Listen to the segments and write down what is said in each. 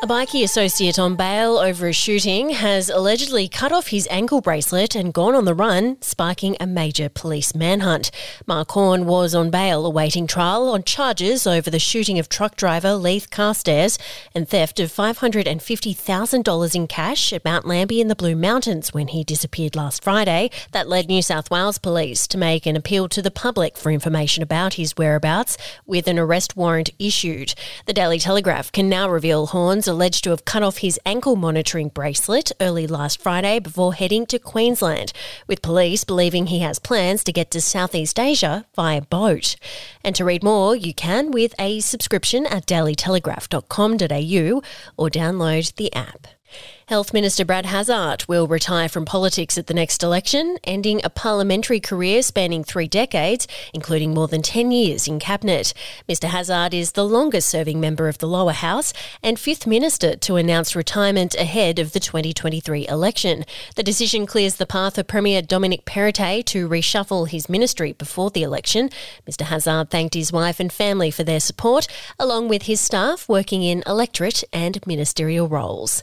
A bikie associate on bail over a shooting has allegedly cut off his ankle bracelet and gone on the run, sparking a major police manhunt. Mark Horn was on bail awaiting trial on charges over the shooting of truck driver Leith Carstairs and theft of $550,000 in cash at Mount Lambie in the Blue Mountains when he disappeared last Friday. That led New South Wales Police to make an appeal to the public for information about his whereabouts with an arrest warrant issued. The Daily Telegraph can now reveal Horn's alleged to have cut off his ankle monitoring bracelet early last Friday before heading to Queensland, with police believing he has plans to get to Southeast Asia via boat. And to read more, you can with a subscription at dailytelegraph.com.au or download the app. Health Minister Brad Hazzard will retire from politics at the next election, ending a parliamentary career spanning three decades, including more than 10 years in Cabinet. Mr Hazzard is the longest serving member of the lower house and fifth minister to announce retirement ahead of the 2023 election. The decision clears the path for Premier Dominic Perrottet to reshuffle his ministry before the election. Mr Hazzard thanked his wife and family for their support, along with his staff working in electorate and ministerial roles.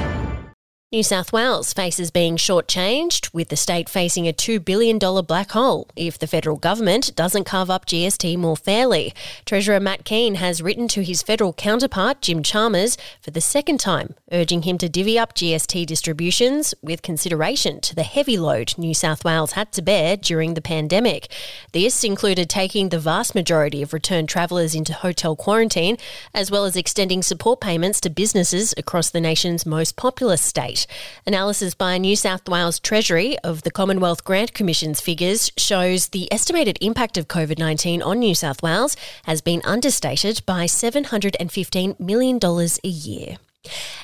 New South Wales faces being shortchanged, with the state facing a $2 billion black hole if the federal government doesn't carve up GST more fairly. Treasurer Matt Kean has written to his federal counterpart, Jim Chalmers, for the second time, urging him to divvy up GST distributions with consideration to the heavy load New South Wales had to bear during the pandemic. This included taking the vast majority of returned travellers into hotel quarantine, as well as extending support payments to businesses across the nation's most populous state. Analysis by New South Wales Treasury of the Commonwealth Grant Commission's figures shows the estimated impact of COVID 19 on New South Wales has been understated by $715 million a year.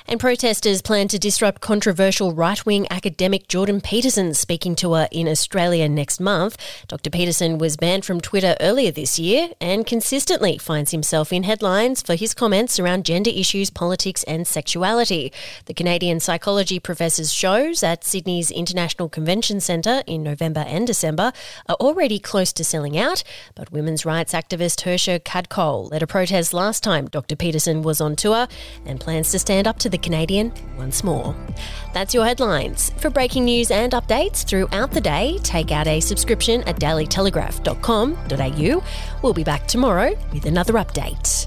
And protesters plan to disrupt controversial right wing academic Jordan Peterson's speaking tour in Australia next month. Dr. Peterson was banned from Twitter earlier this year and consistently finds himself in headlines for his comments around gender issues, politics, and sexuality. The Canadian psychology professor's shows at Sydney's International Convention Centre in November and December are already close to selling out, but women's rights activist Hersha Kadkol led a protest last time Dr. Peterson was on tour and plans to stand up to the Canadian once more. That's your headlines. For breaking news and updates throughout the day, take out a subscription at dailytelegraph.com.au. We'll be back tomorrow with another update.